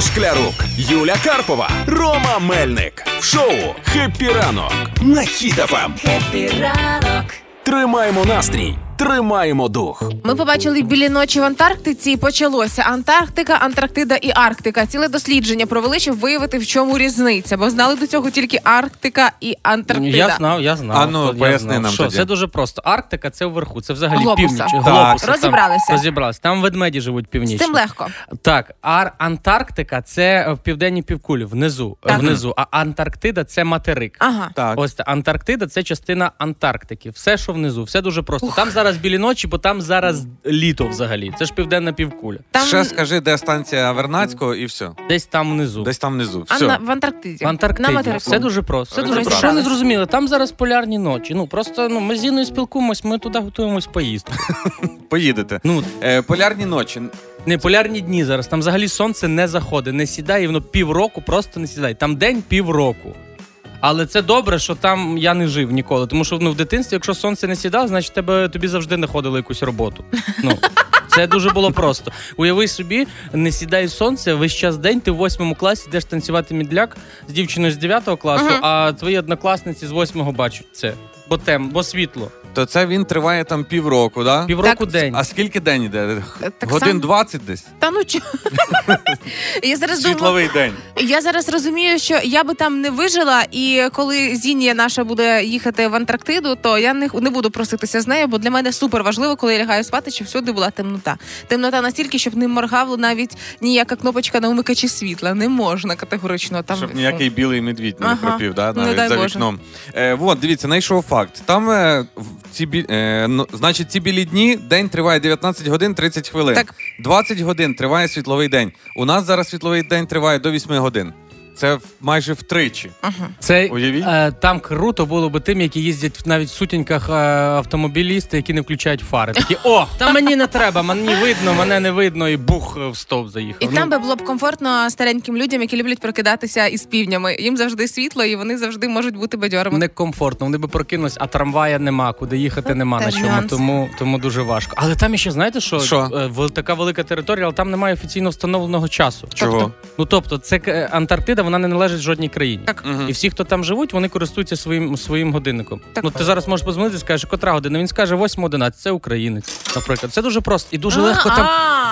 Шклярук, Юля Карпова, Рома Мельник. В шоу «Хеппі ранок» на Хіт-ФМ. Хеппі ранок. Тримаємо настрій, тримаємо дух. Ми побачили білі ночі в Антарктиці і почалося. Антарктика, Антарктида і Арктика. Ціле дослідження провели, щоб виявити, в чому різниця, бо знали до цього тільки Арктика і Антарктида. Я знав, я знав. А ну, я поясни знав. нам Що, тоді. це дуже просто. Арктика це вверху, це взагалі Глобуса. північ. Так. Глобуса. Там Розібралися. Розібралися. Там ведмеді живуть З цим легко. Так, а Антарктика це в південній півкулі, внизу. Так. внизу. А Антарктида це материк. Ага. Так. Ось Антарктида це частина Антарктики. Все, що внизу, все дуже просто. Там зараз білі ночі, бо там зараз літо взагалі. Це ж південна півкуля. Там Ще скажи, де станція Вернацького, і все. Десь там внизу. Десь там внизу. а Все. на, в Антарктиді. В Антарктиді. На материку. Все дуже просто. Все дуже просто. Що не зрозуміли? Там зараз полярні ночі. Ну просто ну ми з Іною спілкуємось, ми туди готуємось поїздку. Поїдете. Ну Е, полярні ночі. не полярні дні зараз. Там взагалі сонце не заходить, не сідає, і воно півроку просто не сідає. Там день півроку. Але це добре, що там я не жив ніколи. Тому що ну, в дитинстві, якщо сонце не сідало, значить тебе тобі завжди знаходили якусь роботу. Ну це дуже було просто. Уяви собі, не сідає сонце, весь час день, ти в восьмому класі йдеш танцювати мідляк з дівчиною з дев'ятого класу, Мгм. а твої однокласниці з восьмого бачать це. Бо тем, бо світло. То це він триває там півроку, да? Півроку Так, день. А скільки день іде? так Годин само. 20 десь? Та ну чо? я зараз думаю, Світловий день. я зараз розумію, що я би там не вижила, і коли Зінія наша буде їхати в Антарктиду, то я не, не буду проситися з нею, бо для мене супер важливо, коли я лягаю спати, щоб всюди була темнота. Темнота настільки, щоб не моргав навіть ніяка кнопочка на умикачі світла. Не можна категорично там. Щоб ніякий білий медвідь не Ага. пропів, да, Не навіть дай за Боже. вікном. Е, от, дивіться, знайшов факт. Там е, в ці бі... е, ну, значить, ці білі дні день триває 19 годин 30 хвилин. Так. 20 годин триває світловий день. У нас зараз світловий день триває до 8 годин. Це майже втричі. Ага. Це Уявіть. е, там круто було би тим, які їздять навіть в сутінках е, автомобілісти, які не включають фари. Такі о, та мені не треба, мені видно, мене не видно, і бух е, в стовп заїхав. І Ну, там би було б комфортно стареньким людям, які люблять прокидатися із півнями. Їм завжди світло, і вони завжди можуть бути бадьорими. Некомфортно, вони би прокинулись, а трамвая нема, куди їхати нема на Теж чому, нюанс. тому, тому дуже важко. Але там ще знаєте, що, Що? Е, вел- така велика територія, але там немає офіційно встановленого часу. Чого? Ну тобто, це е, Антарктида, вона не належить жодній країні. Так. Мгм. І всі, хто там живуть, вони користуються своїм своїм годинником. Так. Ну ти зараз можеш позвонити, скажеш, котра година. Він скаже 8.11, це українець. Наприклад, це дуже просто і дуже легко там.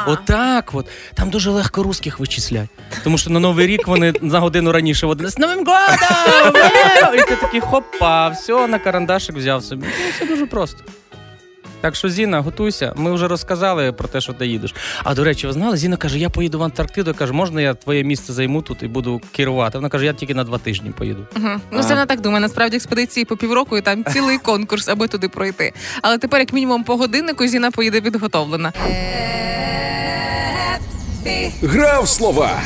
Отак, от там дуже легко русських вичислять. Тому що на новий рік вони на годину раніше один з Новим годом! І ти такий хопа, все, на карандашик взяв собі. Це дуже просто. Так що, Зіна, готуйся. Ми вже розказали про те, що ти їдеш. А до речі, ви знали, Зіна каже: я поїду в Антарктиду. Я кажу, можна я твоє місце займу тут і буду керувати? Вона каже, я тільки на два тижні поїду. Угу. Ну, це вона так думає. Насправді експедиції по півроку і там цілий конкурс, аби туди пройти. Але тепер, як мінімум, по годиннику Зіна поїде підготовлена. Грав слова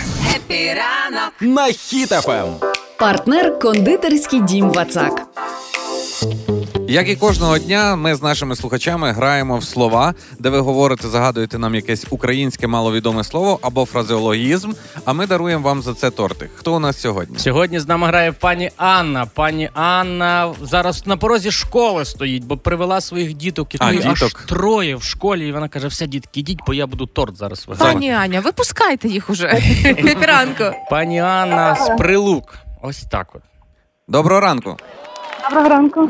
ранок. на Хіт-ФМ. Партнер кондитерський дім Вацак. Як і кожного дня, ми з нашими слухачами граємо в слова, де ви говорите, загадуєте нам якесь українське маловідоме слово або фразеологізм, а ми даруємо вам за це тортик. Хто у нас сьогодні? Сьогодні з нами грає пані Анна. Пані Анна зараз на порозі школи стоїть, бо привела своїх діток, А, якої аж діток. троє в школі. І вона каже: все, дітки, ідіть, бо я буду торт зараз вигадувати. Пані Аня, випускайте їх уже. Ранку. Пані Анна з прилук. Ось так от. Доброго ранку. Доброго ранку.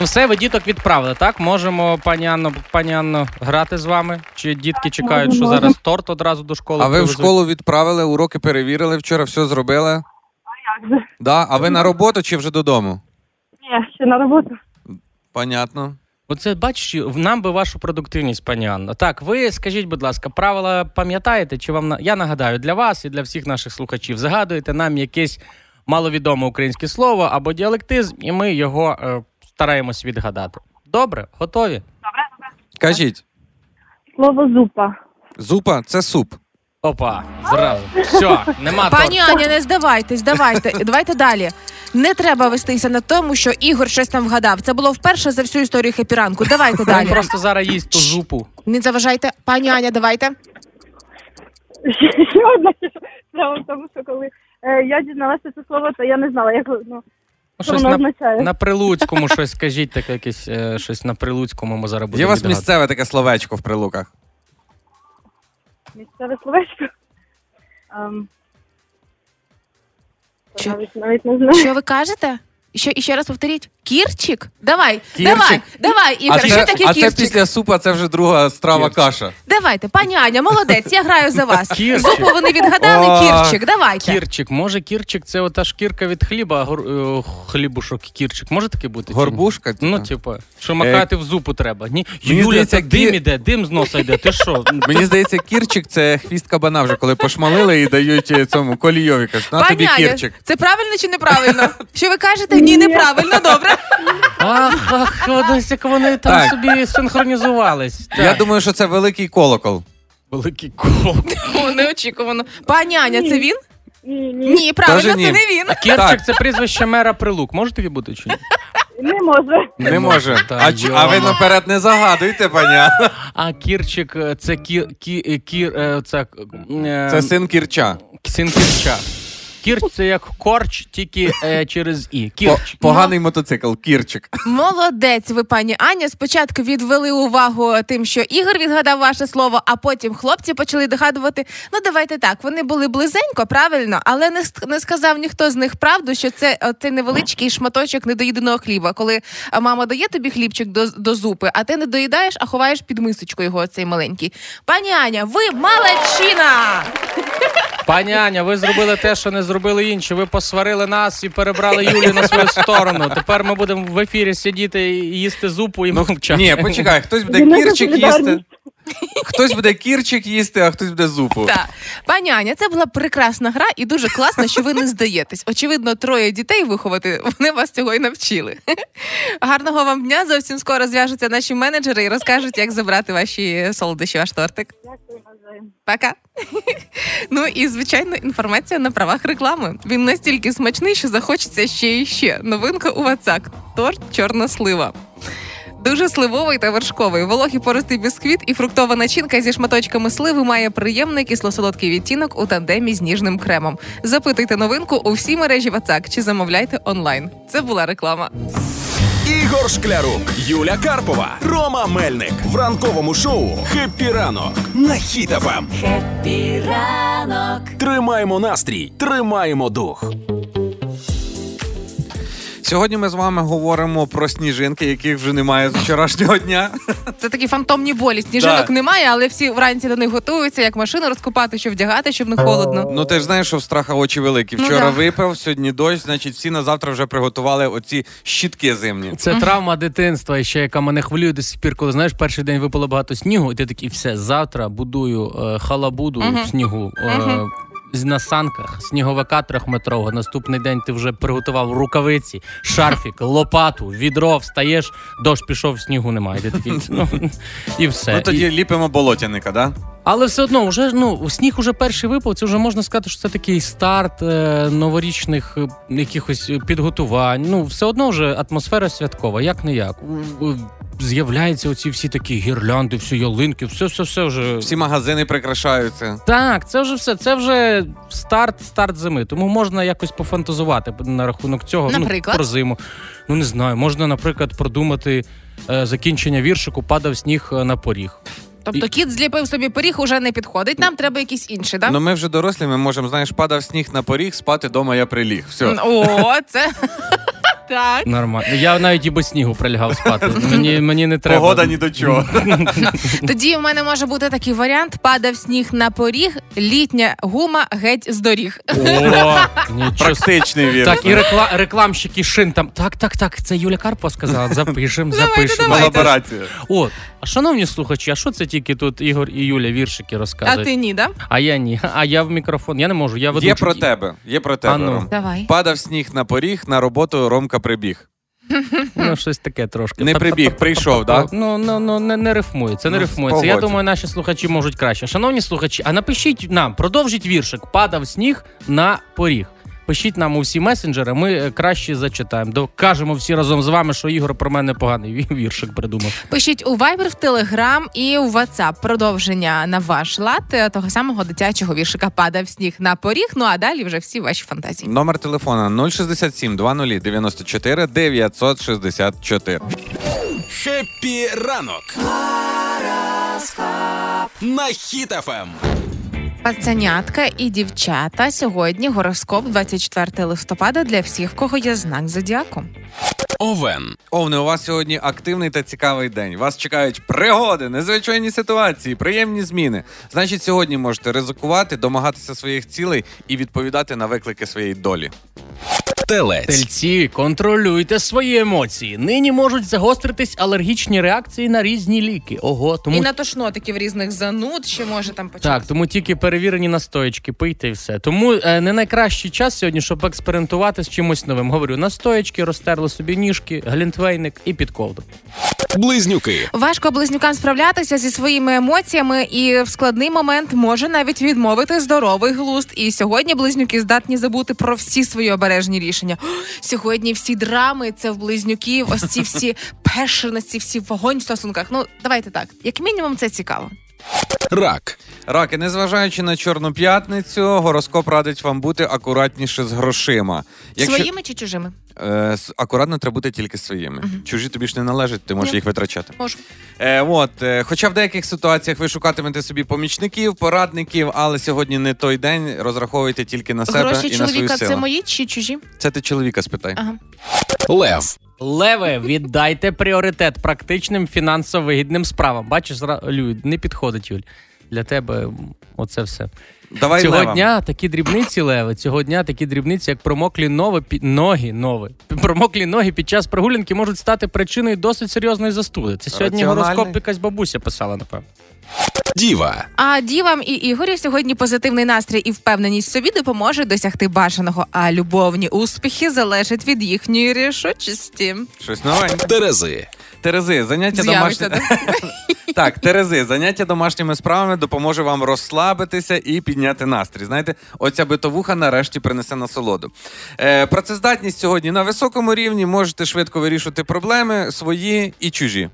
Ну все, ви діток відправили, так? Можемо, пані Анно, пані Анно, грати з вами? Чи дітки чекають, що зараз торт одразу до школи? А ви в привезуть? школу відправили, уроки перевірили, вчора все зробили? Як же? Да? А ви на роботу чи вже додому? Ні, ще на роботу. Понятно. Оце бачиш, в- нам би вашу продуктивність, пані Анно. Так, ви скажіть, будь ласка, правила пам'ятаєте? Чи вам на- я нагадаю для вас і для всіх наших слухачів? Загадуєте нам якесь маловідоме українське слово або діалектизм, і ми його е, стараємось відгадати. Добре, готові? Добре, добре. Кажіть, Слово зупа. зупа це суп. Опа, зразу. Все, нема Пані. Аня, не здавайтесь, давайте. Давайте далі. Не треба вестися на тому, що Ігор щось там вгадав. Це було вперше за всю історію хепіранку. Давайте Він далі. просто зараз їсть ту зупу. Не заважайте. Пані Аня, давайте. Ще одна справа в тому, що коли е, я дізналася це слово, то я не знала, як ну, щось воно на, означає. на прилуцькому щось скажіть, таке якесь е, щось на прилуцькому ми зараз будемо. Є у вас відгадувати. місцеве таке словечко в прилуках? Місцеве словечко. Ем, Чи- навіть, навіть не знаю. Що ви кажете? Що, і ще раз повторіть. Кірчик? Давай, Кірчик? давай, давай, А Ігор, що таке а це після супа, це вже друга страва Кірчик. каша. Давайте, пані Аня, молодець, я граю за вас. Кірчик. Зупу вони відгадали, О, кірчик, давайте. Кірчик, може кірчик це ота шкірка від хліба, гор, е, хлібушок, кірчик. Може таке бути? чи ні? Горбушка? Ну, типа? що макати в зупу треба. Ні, Мені Юля, здається, так дим кі- іде, дим з носа йде. Ти що? Мені здається, кірчик це хвіст кабана вже, коли пошмалили і дають е, цьому колійові. Кажуть, на тобі Пані Аня, кірчик. це правильно чи неправильно? Що ви кажете? Ні, неправильно, добре. Ах, ах, ось як вони там Так. собі синхронізувались. Я Так. думаю, що це великий колокол. Великий кол. О, неочікувано. Пані Аня, це він? Ні, ні, Ні, правильно, Тоже ні. це не він. А Кірчик Так. це прізвище мера Прилук. Може таке бути чи ні? не може. Не може. Та А, а ви наперед не загадуйте, паня. А Кірчик е, це кір, кі, е, кір, е, це, е, Це син кірча. син Кірча. Кірч це як корч, тільки е, через і. Кірч. поганий мотоцикл, кірчик. Молодець, ви, пані Аня. Спочатку відвели увагу тим, що Ігор відгадав ваше слово, а потім хлопці почали догадувати. Ну, давайте так. Вони були близенько, правильно, але не, не сказав ніхто з них правду, що це цей невеличкий шматочок недоїденого хліба. Коли мама дає тобі хлібчик до, до зупи, а ти не доїдаєш, а ховаєш під мисочку його цей маленький. Пані Аня, ви молодчина! Пані Аня, ви зробили те, що не зробили інші. Ви посварили нас і перебрали Юлію на свою сторону. Тепер ми будемо в ефірі сидіти і їсти зупу і мовчати. Ні, почекай, хтось буде кірчик їсти. Хтось буде кірчик їсти, а хтось буде зупу. Так. Пані Аня, це була прекрасна гра, і дуже класно, що ви не здаєтесь. Очевидно, троє дітей виховати, вони вас цього і навчили. Гарного вам дня. Зовсім скоро зв'яжуться наші менеджери і розкажуть, як забрати ваші солодощі, ваш тортик. Дякую. Пока. Ну і звичайно, інформація на правах реклами. Він настільки смачний, що захочеться ще і ще. Новинка у Вацак. Торт чорна слива. Дуже сливовий та вершковий, вологий пористий бісквіт і фруктова начинка зі шматочками сливи має приємний кисло-солодкий відтінок у тандемі з ніжним кремом. Запитуйте новинку у всій мережі Вацак чи замовляйте онлайн. Це була реклама. Ігор Шклярук, Юля Карпова, Рома Мельник в ранковому шоу «Хеппі ранок» на Ем. Хіт-ФМ. Хеппі ранок. Тримаємо настрій, тримаємо дух. Сьогодні ми з вами говоримо про сніжинки, яких вже немає з вчорашнього дня. Це такі фантомні болі. Сніжинок Так. немає, але всі вранці до них готуються, як машину розкопати, що вдягати, щоб не холодно. Ну ти ж знаєш, що в страха очі великі. Ну, Вчора да. випав, сьогодні дощ, значить всі на завтра вже приготували оці щітки зимні. Це травма дитинства, ще яка мене хвилює до сих пір, коли знаєш, перший день випало багато снігу, і ти такий, все, завтра будую е, халабуду в снігу. Е, з- На санках, сніговика трьохметрового. Наступний день ти вже приготував рукавиці, шарфік, лопату, відро, встаєш, дощ пішов, снігу немає. Ти такий, ну, і все. Ну тоді І- ліпимо болотяника, да? але все одно, вже ну сніг уже перший випав. Це вже можна сказати, що це такий старт е, новорічних е, якихось підготувань. Ну, все одно вже атмосфера святкова, як не як. З'являються оці всі такі гірлянди, всі ялинки, все, все, все вже. Всі магазини прикрашаються. Так, це вже все. Це вже старт, старт зими. Тому можна якось пофантазувати на рахунок цього. Наприклад? Ну, про зиму. Ну не знаю. Можна, наприклад, продумати е, закінчення віршику Падав сніг е, на поріг. Тобто кіт зліпив собі поріг, уже не підходить. Нам треба якийсь інший, так? Ну ми вже дорослі, ми можемо, знаєш, падав сніг на поріг, спати дома я приліг. Все. О, це так. Нормально. Я навіть і без снігу прилягав спати. Мені, мені не треба. Погода ні до чого. Тоді в мене може бути такий варіант: падав сніг на поріг, літня гума геть з доріг. О. Практичний вірш. Так, і рекла... рекламщики шин там. Так, так, так, це Юля Карпова сказала. Запишемо, запишемо. Колаборація. От, а шановні слухачі, а що це тільки тут Ігор і Юля віршики А ти ні, да? А я ні. А я в мікрофон. Я не можу. Я веду. Є про тебе. Є про тебе. А ну. Ром. Давай. Падав сніг на поріг, на роботу Ромка прибіг. Ну, щось таке трошки. Не прибіг, прийшов, так? Ну, ну, ну не, не рифмується, не Ну, рифмується. Я думаю, наші слухачі можуть краще. Шановні слухачі, а напишіть нам, продовжіть віршик. Падав сніг на поріг. Пишіть нам у всі месенджери, ми е, краще зачитаємо. Докажемо всі разом з вами, що Ігор про мене поганий віршик придумав. Пишіть у Viber, в Telegram і у WhatsApp продовження на ваш лад е, того самого дитячого віршика падав сніг на поріг. Ну а далі вже всі ваші фантазії. Номер телефона 067 20 94 964. Хеппі ранок на Хіт-ФМ. Пацанятка і дівчата. Сьогодні гороскоп 24 листопада для всіх, кого є знак зодіаку. Овен. овне, у вас сьогодні активний та цікавий день. Вас чекають пригоди, незвичайні ситуації, приємні зміни. Значить, сьогодні можете ризикувати, домагатися своїх цілей і відповідати на виклики своєї долі. Телець. Тельці, контролюйте свої емоції. Нині можуть загостритись алергічні реакції на різні ліки. Ого, тому І на тошнотиків різних зануд ще може там почати. так, тому тільки перевірені настоячки, пийте і все. Тому е, не найкращий час сьогодні, щоб експериментувати з чимось новим. Говорю, настоячки, розтерли собі ніжки, глінтвейник і під ковдру. Близнюки. Важко близнюкам справлятися зі своїми емоціями, і в складний момент може навіть відмовити здоровий глузд. І сьогодні близнюки здатні забути про всі свої обережні рішення. «О, Сьогодні всі драми це в близнюків, ось ці всі пешеності, всі вогонь в стосунках. Ну давайте так, як мінімум, це цікаво. Рак. Раки, незважаючи на чорну п'ятницю, гороскоп радить вам бути акуратніше з грошима. Своїми чи чужими? Е, акуратно треба бути тільки своїми. Чужі тобі ж не належать, ти можеш Ні. їх витрачати. Можу. Е, от, е, хоча в деяких ситуаціях ви шукатимете собі помічників, порадників, але сьогодні не той день. Розраховуйте тільки на себе Гроші і на свою чоловіка силу. це мої чи чужі? Це ти чоловіка спитай. Ага. Лев. Леве, віддайте пріоритет практичним фінансово вигідним справам. Бачиш. Люд, не підходить, Юль. Для тебе оце все. Давай цього левам. дня такі дрібниці, Леве, цього дня такі дрібниці, як промоклі нови, пі... ноги, нови. Промоклі ноги під час прогулянки можуть стати причиною досить серйозної застуди. Це сьогодні гороскоп якась бабуся писала, напевно. Діва. А дівам і Ігорю сьогодні позитивний настрій і впевненість в собі допоможуть досягти бажаного. А любовні успіхи залежать від їхньої рішучості. Щось новеньке. Терези. Терези, заняття З'явиться, так, Терези, заняття домашніми справами допоможе вам розслабитися і підняти настрій. Знаєте, оця битовуха нарешті принесе насолоду. Е, працездатність сьогодні на високому рівні. Можете швидко вирішувати проблеми свої і чужі.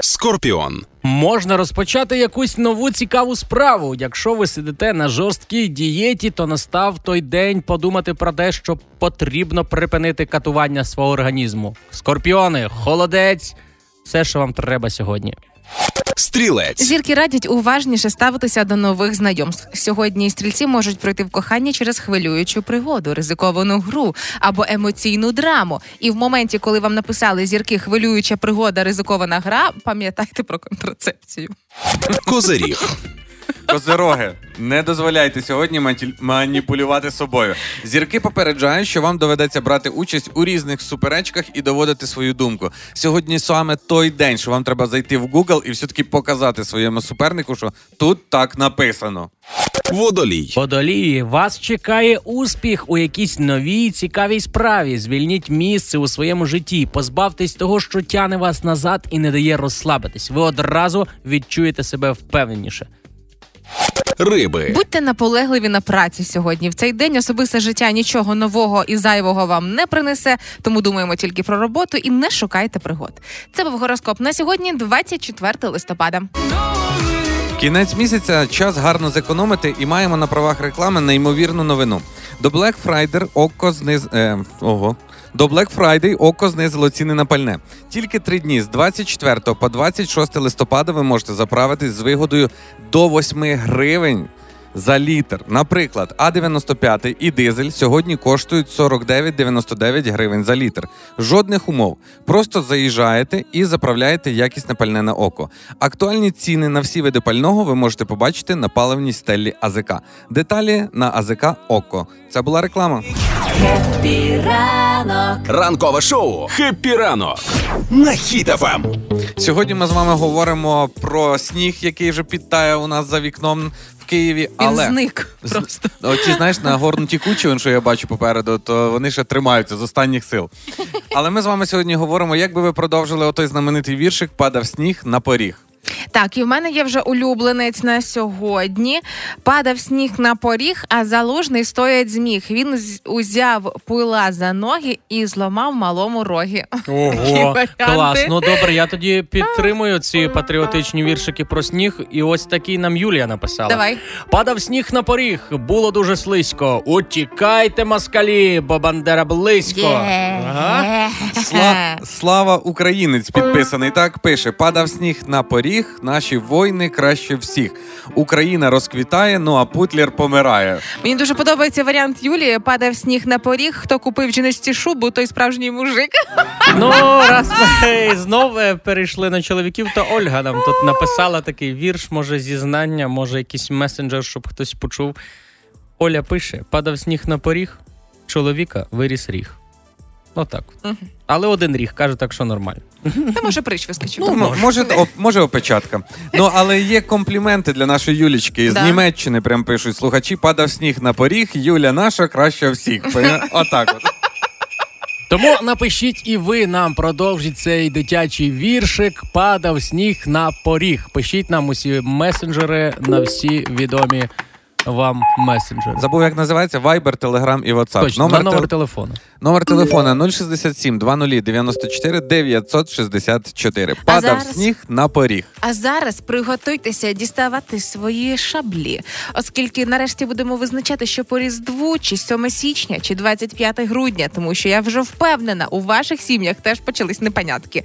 Скорпіон. Можна розпочати якусь нову цікаву справу. Якщо ви сидите на жорсткій дієті, то настав той день подумати про те, що потрібно припинити катування свого організму. Скорпіони, холодець, все, що вам треба сьогодні. Стрілець. Зірки радять уважніше ставитися до нових знайомств. Сьогодні стрільці можуть пройти в кохання через хвилюючу пригоду, ризиковану гру або емоційну драму. І в моменті, коли вам написали зірки хвилююча пригода, ризикована гра, пам'ятайте про контрацепцію. Козиріг. Козироги, не дозволяйте сьогодні маніпулювати собою. Зірки попереджають, що вам доведеться брати участь у різних суперечках і доводити свою думку. Сьогодні саме той день, що вам треба зайти в Google і все-таки показати своєму супернику, що тут так написано. Водолій. Водолії, вас чекає успіх у якійсь новій цікавій справі. Звільніть місце у своєму житті, позбавтесь того, що тяне вас назад і не дає розслабитись. Ви одразу відчуєте себе впевненіше. Риби. Будьте наполегливі на праці сьогодні. В цей день особисте життя нічого нового і зайвого вам не принесе, тому думаємо тільки про роботу і не шукайте пригод. Це був гороскоп на сьогодні, 24 листопада. Кінець місяця час гарно зекономити і маємо на правах реклами неймовірну новину. До Black Friday око зниз... Е, ого. До Black Friday око знизило ціни на пальне. Тільки три дні з 24 по 26 листопада ви можете заправитись з вигодою до 8 гривень за літр. Наприклад, А95 і дизель сьогодні коштують 49,99 гривень за літр. Жодних умов. Просто заїжджаєте і заправляєте якісне пальне на око. Актуальні ціни на всі види пального ви можете побачити на паливній стелі АЗК. Деталі на АЗК Око. Це була реклама. ранок, Ранкове шоу. Хеппі ранок. На Ем. Хіт-ФМ. Сьогодні ми з вами говоримо про сніг, який вже підтає у нас за вікном Києві. Він але зник просто. Оці, знаєш, нагорнуті кучі, що я бачу попереду, то вони ще тримаються з останніх сил. Але ми з вами сьогодні говоримо, як би ви продовжили отой знаменитий віршик Падав сніг на поріг. Так, і в мене є вже улюбленець на сьогодні. Падав сніг на поріг, а залужний стоять зміг. Він узяв пила за ноги і зламав малому роги. Ого, клас. Ну добре, я тоді підтримую ці патріотичні віршики про сніг. І ось такий нам Юлія написала. Давай. Падав сніг на поріг, було дуже слизько. Утікайте, москалі, бо бандера близько. Ага. Сла... Слава Українець підписаний. Так пише: падав сніг на поріг, наші воїни краще всіх. Україна розквітає, ну а Путлер помирає. Мені дуже подобається варіант Юлії. Падав сніг на поріг. Хто купив жіночці шубу, той справжній мужик. Ну, раз ми знов е, перейшли на чоловіків, то Ольга нам тут написала такий вірш, може, зізнання, може, якийсь месенджер, щоб хтось почув. Оля пише: падав сніг на поріг, чоловіка виріс ріг. Отак. Мгм. Але один ріг, каже, так що нормально. Та може притч вискочив. Ну, м- може, о, може опечатка. Ну, але є компліменти для нашої Юлічки. З Да. Німеччини прям пишуть: слухачі, падав сніг на поріг, Юля наша краща всіх. Поня- Отак от. Тому напишіть і ви нам продовжіть цей дитячий віршик. Падав сніг на поріг. Пишіть нам усі месенджери на всі відомі вам месенджери. Забув, як називається Viber, Telegram і WhatsApp. Точно, номер, на номер тел- телефону. номер телефона 067 20 94 964. Падав зараз? сніг на поріг. А зараз приготуйтеся діставати свої шаблі, оскільки нарешті будемо визначати, що по різдву, чи 7 січня, чи 25 грудня, тому що я вже впевнена, у ваших сім'ях теж почались непонятки.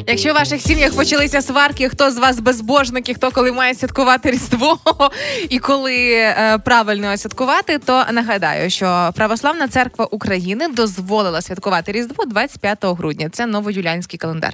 Якщо в ваших сім'ях почалися сварки, хто з вас безбожники, хто коли має святкувати Різдво і коли е, правильно святкувати, то нагадаю, що Православна церква України дозволила святкувати Різдво 25 грудня. Це новоюліанський календар.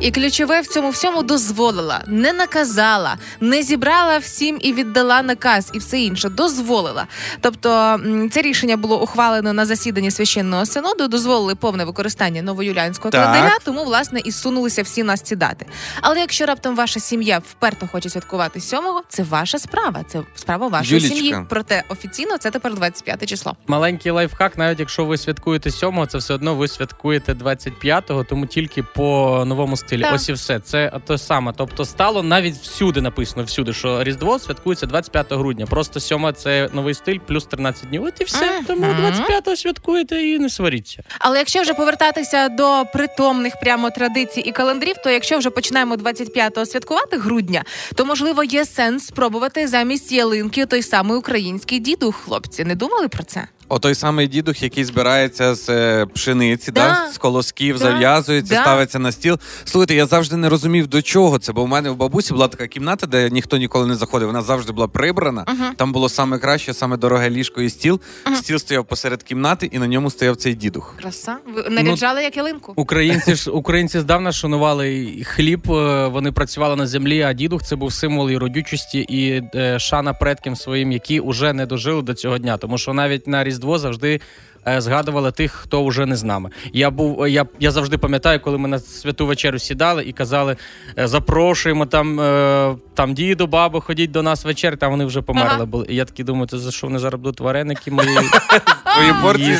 І ключове в цьому всьому дозволила, не наказала, не зібрала всім і віддала наказ, і все інше дозволила. Тобто це рішення було ухвалено на засіданні священного синоду, дозволили повне використання новоюліанського Так. календаря, тому власне і сунулися всі на ці дати. Але якщо раптом ваша сім'я вперто хоче святкувати сьомого, це ваша справа. Це справа вашої Юлічка. сім'ї. Проте офіційно це тепер 25 число. Маленький лайфхак, навіть якщо ви святкуєте 7-го, це все одно ви святкуєте 25-го, тому тільки по новому стилі. Так. Ось і все. Це те саме. Тобто стало навіть всюди написано, всюди, що Різдво святкується 25 грудня. Просто 7 це новий стиль, плюс 13 днів. От і все. Тому 25-го святкуєте і не сваріться. Але якщо вже повертатися до притомних прямо традицій і календарів, то якщо вже починаємо 25-го святкувати грудня, то можливо є сенс спробувати замість ялинки той самий український дідух. Хлопці, не думали про це? О, той самий дідух, який збирається з е, пшениці, да. Да. з колосків, Да. зав'язується, Да. ставиться на стіл. Слухайте, я завжди не розумів, до чого це, бо в мене в бабусі була така кімната, де ніхто ніколи не заходив. Вона завжди була прибрана. Мгм. Там було саме краще, саме дороге ліжко і стіл. Стіл стояв посеред кімнати, і на ньому стояв цей дідух. Краса, ви наряджали як ялинку. Українці ж українці здавна шанували хліб. е, Вони працювали на землі. А дідух це був символ і родючості, і е, шана предкам своїм, які вже не дожили до цього дня. Тому що навіть на Різдво завжди. Е, Згадували тих, хто вже не з нами. Я був, я, я завжди пам'ятаю, коли ми на святу вечерю сідали і казали: е, запрошуємо там, е, там діду, бабу, ходіть до нас вечер. Там вони вже померли Ага. були. І я такий думаю, це за що вони зараз будуть вареники мої порції.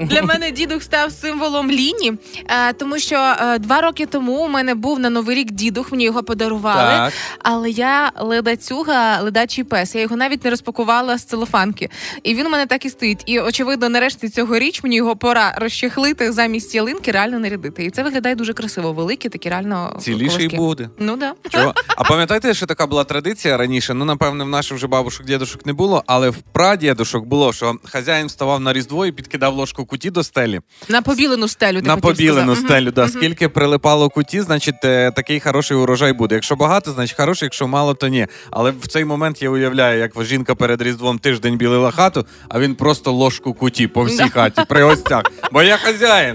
Для мене дідух став символом ліні, е, тому що е, два роки тому у мене був на новий рік дідух, мені його подарували. Але я ледацюга, ледачий пес. Я його навіть не розпакувала з целофанки. І він у мене так і стоїть. І очевидно, нарешті цього річ мені його пора розчехлити замість ялинки, реально нарядити. І це виглядає дуже красиво. Великі, такі реально Ціліший колоски. буде. Ну да. Чого? А пам'ятаєте, що така була традиція раніше? Ну, напевне, в наших вже бабушок, дідушок не було, але в прадідушок було, що хазяїн вставав на різдво і підкидав ложку куті до стелі. На побілену стелю. ти на хотів побілену сказати. стелю. Да. Скільки прилипало куті, значить е, такий хороший урожай буде. Якщо багато, значить хороший, якщо мало, то ні. Але в цей момент я уявляю, як жінка перед різдвом тиждень білила хату, а він просто ложку куті по всій хаті при гостях. Бо я хазяїн.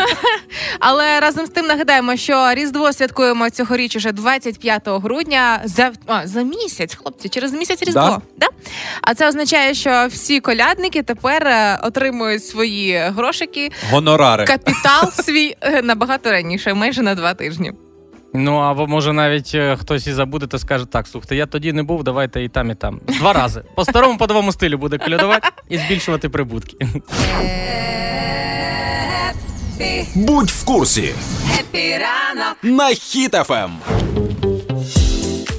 Але разом з тим нагадаємо, що Різдво святкуємо цьогоріч уже 25 грудня за, а, за місяць, хлопці, через місяць Різдво. Да? А це означає, що всі колядники тепер е, отримують свої грошики, Гонорари. капітал свій е, набагато раніше, майже на два тижні. Ну або може навіть е, хтось і забуде, та скаже так: слухайте, я тоді не був, давайте і там, і там. Два рази. По старому по новому стилю буде колядувати і збільшувати прибутки. Будь в курсі епі ранок на Хіт-ФМ.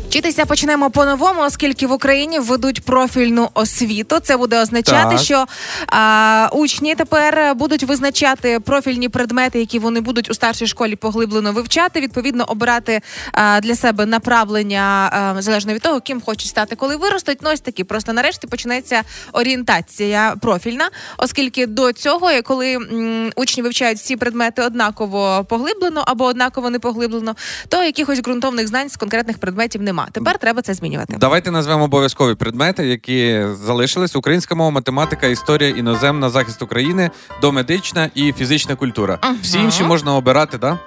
Вчитися почнемо по-новому, оскільки в Україні введуть профільну освіту. Це буде означати, Так. що а, учні тепер будуть визначати профільні предмети, які вони будуть у старшій школі поглиблено вивчати. Відповідно, обирати а, для себе направлення а, залежно від того, ким хочуть стати, коли виростуть. Ну ось такі. Просто нарешті почнеться орієнтація профільна, оскільки до цього, коли м, учні вивчають всі предмети однаково поглиблено або однаково не поглиблено, то якихось ґрунтовних знань з конкретних предметів нема. Тепер треба це змінювати. Давайте назвемо обов'язкові предмети, які залишились: українська мова, математика, історія, іноземна, захист України, домедична і фізична культура. Ага. Всі інші можна обирати, да?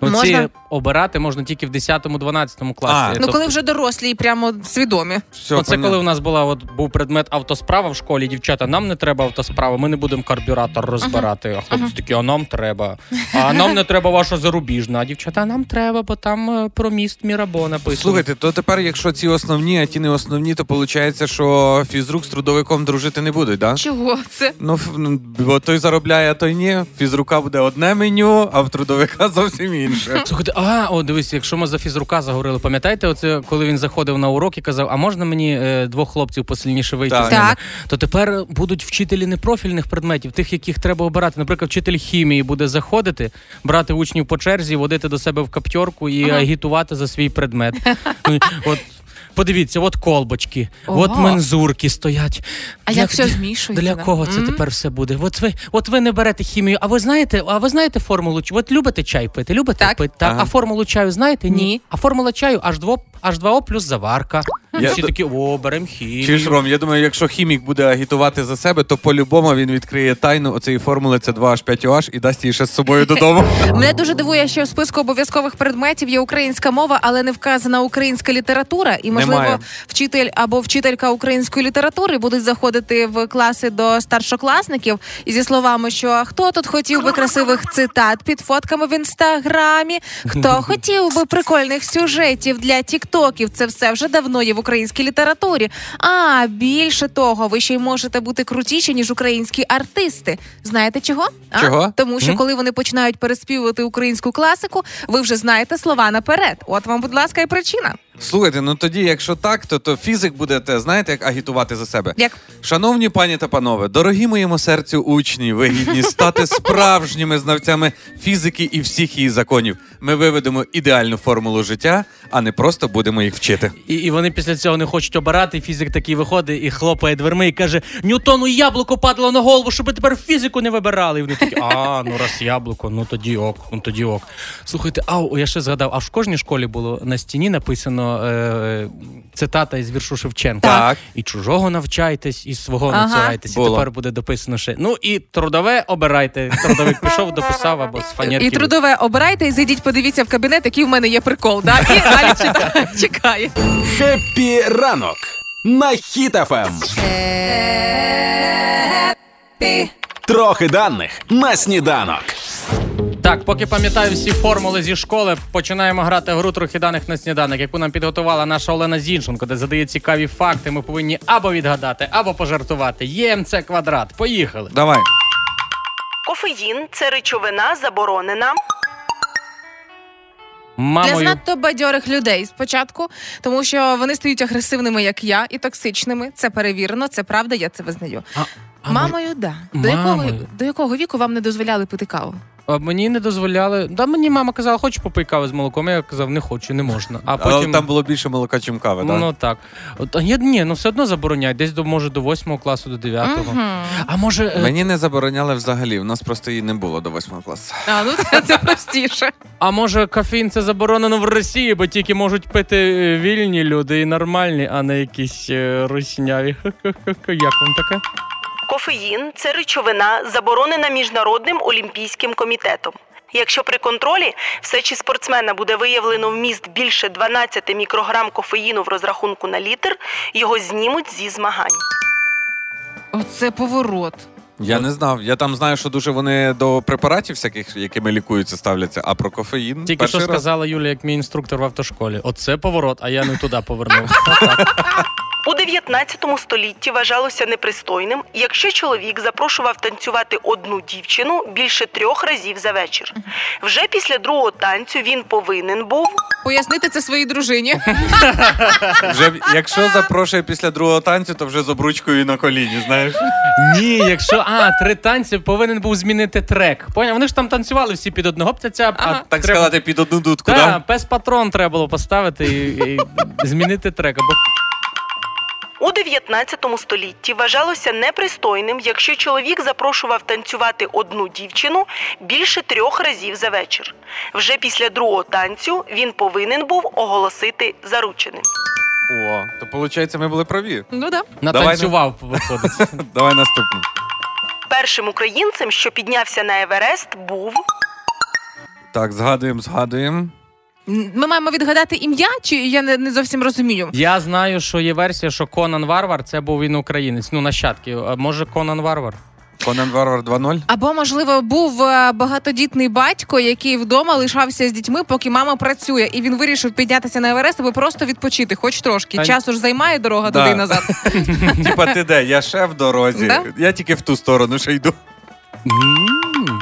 Оці Можна? обирати можна тільки в 10-12 класі. А, Ну, Тобто- коли вже дорослі і прямо свідомі. Все, Оце понятно. коли у нас була от був предмет автосправа в школі. Дівчата, нам не треба автосправа, ми не будемо карбюратор розбирати. А хлопці такі, а нам треба. А нам не треба ваша зарубіжна. А дівчата, а нам треба, бо там е, про міст Мірабо написано. Слухайте, то тепер, якщо ці основні, а ті не основні, то виходить, що фізрук з трудовиком дружити не будуть, да? Чого це? Ну, ну, бо той заробляє, а той ні. Фізрука буде одне меню, а в трудовика зовсім інше. Слухайте, а о, дивись, якщо ми за фізрука заговорили, пам'ятаєте, оце коли він заходив на урок і казав, а можна мені е, двох хлопців посильніше вийти Так. з ними? Так. То тепер будуть вчителі непрофільних предметів, тих, яких треба обирати. Наприклад, вчитель хімії буде заходити, брати учнів по черзі, водити до себе в каптьорку і агітувати за свій предмет. Ну, От подивіться, от колбочки, от мензурки стоять. А як все змішується, Для кого це М? тепер все буде? От ви, от ви не берете хімію. А ви знаєте, а ви знаєте формулу? От любите чай пити? Любите Так. пити? Так. Ага. А формулу чаю знаєте? Ні. А формула чаю H2, H2O плюс заварка. Я Всі такі, о, беремо хімію. Чи ж Ром, я думаю, якщо хімік буде агітувати за себе, то по-любому він відкриє тайну оцієї формули це 2H5OH і дасть її ще з собою додому. Мене дуже дивує, що в списку обов'язкових предметів є українська мова, але не вказана українська література. І можливо, Немає. вчитель або вчителька української літератури будуть заходити в класи до старшокласників і зі словами, що хто тут хотів би красивих цитат під фотками в інстаграмі, хто хотів би прикольних сюжетів для тіктоків. Це все вже давно є в українській літературі. А більше того, ви ще й можете бути крутіші ніж українські артисти. Знаєте чого? А? Чого? Тому що М? коли вони починають переспівувати українську класику, ви вже знаєте слова наперед. От вам, будь ласка, і причина. Слухайте, ну тоді, якщо так, то, то фізик буде, те, знаєте, як агітувати за себе. Як Шановні пані та панове, дорогі моєму серцю учні, ви гідні стати справжніми знавцями фізики і всіх її законів. Ми виведемо ідеальну формулу життя, а не просто будемо їх вчити. І, і вони після цього не хочуть обирати. і Фізик такий виходить і хлопає дверми і каже: Ньютону яблуко падало на голову, щоб ви тепер фізику не вибирали. І вони такі, а ну раз яблуко, ну тоді ок, ну тоді ок. Слухайте, а я ще згадав, а в кожній школі було на стіні написано е, цитата із віршу Шевченка. Так. І чужого навчайтесь, і свого Ага. не. І Було. тепер буде дописано ще. Ну і трудове обирайте. Трудовик пішов, дописав або з фанерки. і трудове обирайте і зайдіть, подивіться в кабінет, який в мене є прикол. Да? І далі чекає. Хеппі ранок на Хіт-ФМ. Трохи даних на сніданок. Так, поки пам'ятаю всі формули зі школи, починаємо грати гру трохи даних на сніданок, яку нам підготувала наша Олена Зінченко, де задає цікаві факти. Ми повинні або відгадати, або пожартувати. ЄМЦ квадрат. Поїхали. Давай. Кофеїн це речовина заборонена. Для Мамою. занадто бадьорих людей спочатку, тому що вони стають агресивними, як я, і токсичними. Це перевірено, це правда, я це визнаю. А, а Мамою, да. До якого, Мамою? до якого віку вам не дозволяли пити каву? А мені не дозволяли. Да, мені мама казала, хочеш попий кави з молоком. Я казав, не хочу, не можна. А Але потім там було більше молока, чим кави, так? Ну так. От, ні, ну все одно забороняють. Десь до може до восьмого класу, до дев'ятого. Мгм. А може. е, Мені не забороняли взагалі. У нас просто її не було до восьмого класу. А, ну це, це простіше. А може кофеїн це заборонено в Росії, бо тільки можуть пити е, вільні люди і нормальні, а не якісь е, русняві. Як вам таке? Кофеїн це речовина, заборонена міжнародним олімпійським комітетом. Якщо при контролі все чи спортсмена буде виявлено вміст більше 12 мікрограм кофеїну в розрахунку на літр, його знімуть зі змагань. Оце поворот. Я не знав. Я там знаю, що дуже вони до препаратів всяких, якими лікуються, ставляться, а про кофеїн. Тільки що раз. сказала Юля, як мій інструктор в автошколі. Оце поворот, а я не туди повернув. У 19 столітті вважалося непристойним, якщо чоловік запрошував танцювати одну дівчину більше трьох разів за вечір. Вже після другого танцю він повинен був пояснити це своїй дружині. Вже якщо запрошує після другого танцю, то вже з обручкою і на коліні, знаєш. Ні, якщо а, три танці повинен був змінити трек. Поняв? Вони ж там танцювали всі під одного ця, ця, а Ага. Так треба- сказати, під одну дудку, Так, да? пес патрон треба було поставити і, і змінити трек. Або У 19 столітті вважалося непристойним, якщо чоловік запрошував танцювати одну дівчину більше трьох разів за вечір. Вже після другого танцю він повинен був оголосити зарученим. О, то виходить, ми були праві. Ну да. натанцював, виходить. Давай наступну. Першим українцем, що піднявся на Еверест, був Так, згадуємо, згадуємо. Ми маємо відгадати ім'я, чи я не, не зовсім розумію. Я знаю, що є версія, що Конан Варвар це був він українець. Ну, нащадки. А може Конан Варвар? Конан Варвар 2.0. Або, можливо, був е, багатодітний батько, який вдома лишався з дітьми, поки мама працює, і він вирішив піднятися на Еверест, аби просто відпочити, хоч трошки. Та- Часу ж займає дорога Да. туди і назад. Типа ти де? Я ще в дорозі. Да? Я тільки в ту сторону ще йду. М.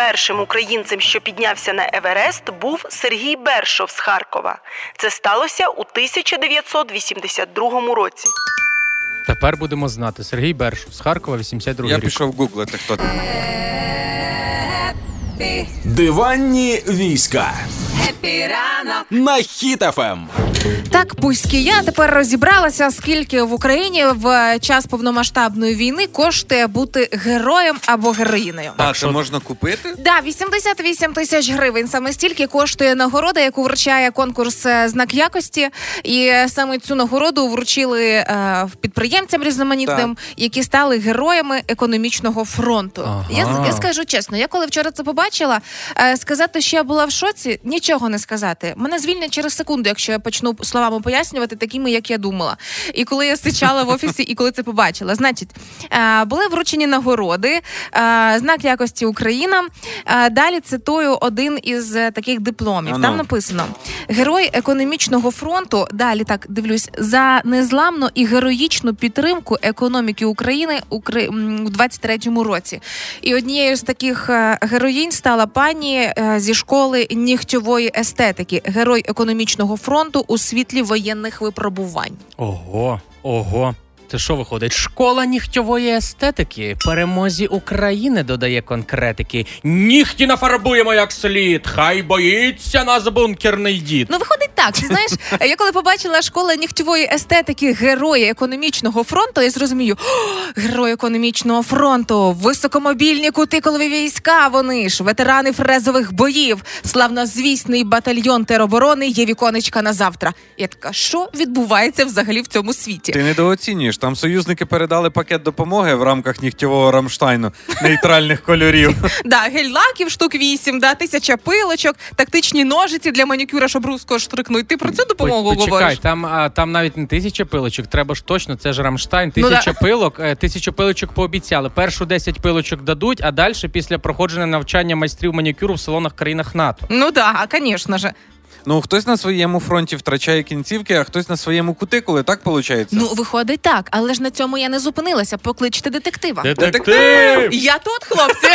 першим українцем, що піднявся на Еверест, був Сергій Бершов з Харкова. Це сталося у 1982 році. Тепер будемо знати. Сергій Бершов з Харкова, 82 Я пішов гуглити, хто. Диванні війська. На Ем. Хіт-ФМ. Так, пуські, я тепер розібралася, скільки в Україні в час повномасштабної війни коштує бути героєм або героїною. А, що- можна купити? Да, 88 тисяч гривень. Саме стільки коштує нагорода, яку вручає конкурс е, знак якості. І саме цю нагороду вручили е, підприємцям різноманітним, які стали героями економічного фронту. Ага. Я, я скажу чесно, я коли вчора це побачила, е, сказати, що я була в шоці, нічого не сказати. Мене звільнять через секунду, якщо я почну словами пояснювати такими, як я думала. І коли я сичала в офісі, і коли це побачила, значить, е, були вручені нагороди, е, знак якості Україна. Е, Далі цитую один із таких дипломів. Там написано: Герой економічного фронту. Далі так дивлюсь за незламну і героїчну підтримку економіки України у Кри- м, у 23-му році. І однією з таких героїнь стала пані зі школи нігтьової естетики, герой економічного фронту у світлі воєнних випробувань. Ого, ого. Це що виходить? Школа нігтьової естетики. Перемозі України додає конкретики. Нігті нафарбуємо як слід. Хай боїться нас бункерний дід. Ну, виходить так. Ти знаєш, я коли побачила школа нігтєвої естетики герої економічного фронту, я зрозумію, «О, герої економічного фронту, високомобільні кутикулові війська. Вони ж ветерани фрезових боїв, славнозвісний батальйон тероборони є віконечка на завтра. Я така, що відбувається взагалі в цьому світі? Ти недооцінюєш. Там союзники передали пакет допомоги в рамках нігтєвого Рамштайну нейтральних кольорів. Да, гель-лаків штук вісім, да, тисяча пилочок, тактичні ножиці для манікюра, щоб руско штрикнуть. Ти про цю допомогу Почекай, говориш? там, а, там навіть не тисяча пилочок, треба ж точно, це ж Рамштайн. Ну, Тисяча пилок, е, тисячу пилочок пообіцяли. Першу 10 пилочок дадуть, а далі після проходження навчання майстрів манікюру в салонах країнах НАТО. Ну да, звісно ж. Ну, хтось на своєму фронті втрачає кінцівки, а хтось на своєму кутикулі, так виходить? Ну, виходить так, але ж на цьому я не зупинилася. Покличте детектива. Детектив! Я тут, хлопці.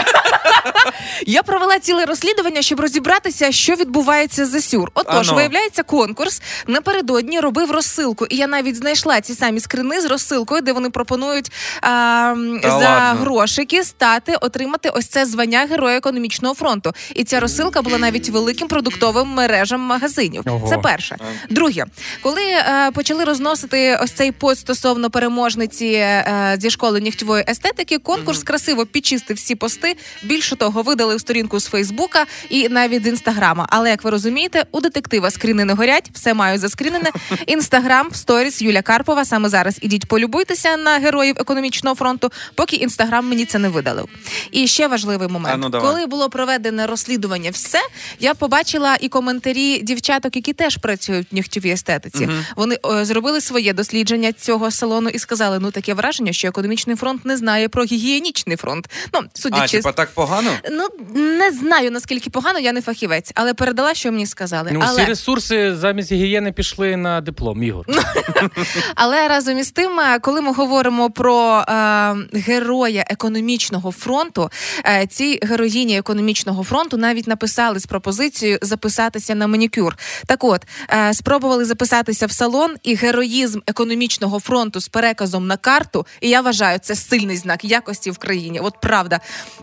я провела ціле розслідування, щоб розібратися, що відбувається за сюр. Отож, Ано. виявляється, конкурс напередодні робив розсилку. І я навіть знайшла ці самі скрини з розсилкою, де вони пропонують а, за ладно. грошики стати, отримати ось це звання Героя економічного фронту. І ця розсилка була навіть великим продуктовим мережам магазинів. Ого. Це перше. Друге, коли е, почали розносити ось цей пост стосовно переможниці е, зі школи нігтєвої естетики, конкурс красиво підчистив всі пости. Більше того, видалив сторінку з Фейсбука і навіть з інстаграма. Але як ви розумієте, у детектива скріни не горять, все маю заскрінене. Інстаграм, в сторіс Юля Карпова. Саме зараз ідіть полюбуйтеся на героїв економічного фронту, поки інстаграм мені це не видалив. І ще важливий момент, А, ну, коли було проведене розслідування, все я побачила і коментарі дівчаток, які теж працюють в нігтєвій естетиці. Вони е, зробили своє дослідження цього салону і сказали: ну таке враження, що економічний фронт не знає про гігієнічний фронт. Ну А, судячи типа так погано? ну не знаю наскільки погано, я не фахівець, але передала, що мені сказали. Ну, але всі ресурси замість гігієни пішли на диплом, Ігор. Але разом із тим, е, коли ми говоримо про е, героя економічного фронту, е, ці героїні економічного фронту навіть написали з пропозицією записатися на манікюр манікюр. Так от е, спробували записатися в салон, і героїзм економічного фронту з переказом на карту. І я вважаю, це сильний знак якості в країні. От правда.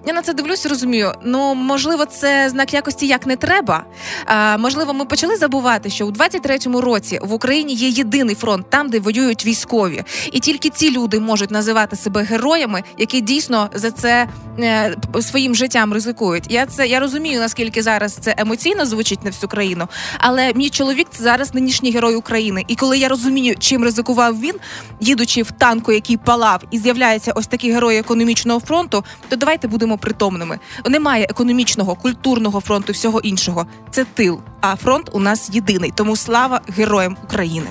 Я на це дивлюсь, розумію. Ну можливо, це знак якості як не треба. А, можливо, ми почали забувати, що у 23-му році в Україні є єдиний фронт, там, де воюють військові, і тільки ці люди можуть називати себе героями, які дійсно за це е, своїм життям ризикують. Я це я розумію, наскільки зараз це емоційно звучить на всю країну. Але мій чоловік це зараз нинішній герой України. І коли я розумію, чим ризикував він, їдучи в танку, який палав, і з'являється ось такі герої економічного фронту, то давайте будемо притомними. Немає економічного, культурного фронту, всього іншого. Це тил. А фронт у нас єдиний. Тому слава героям України.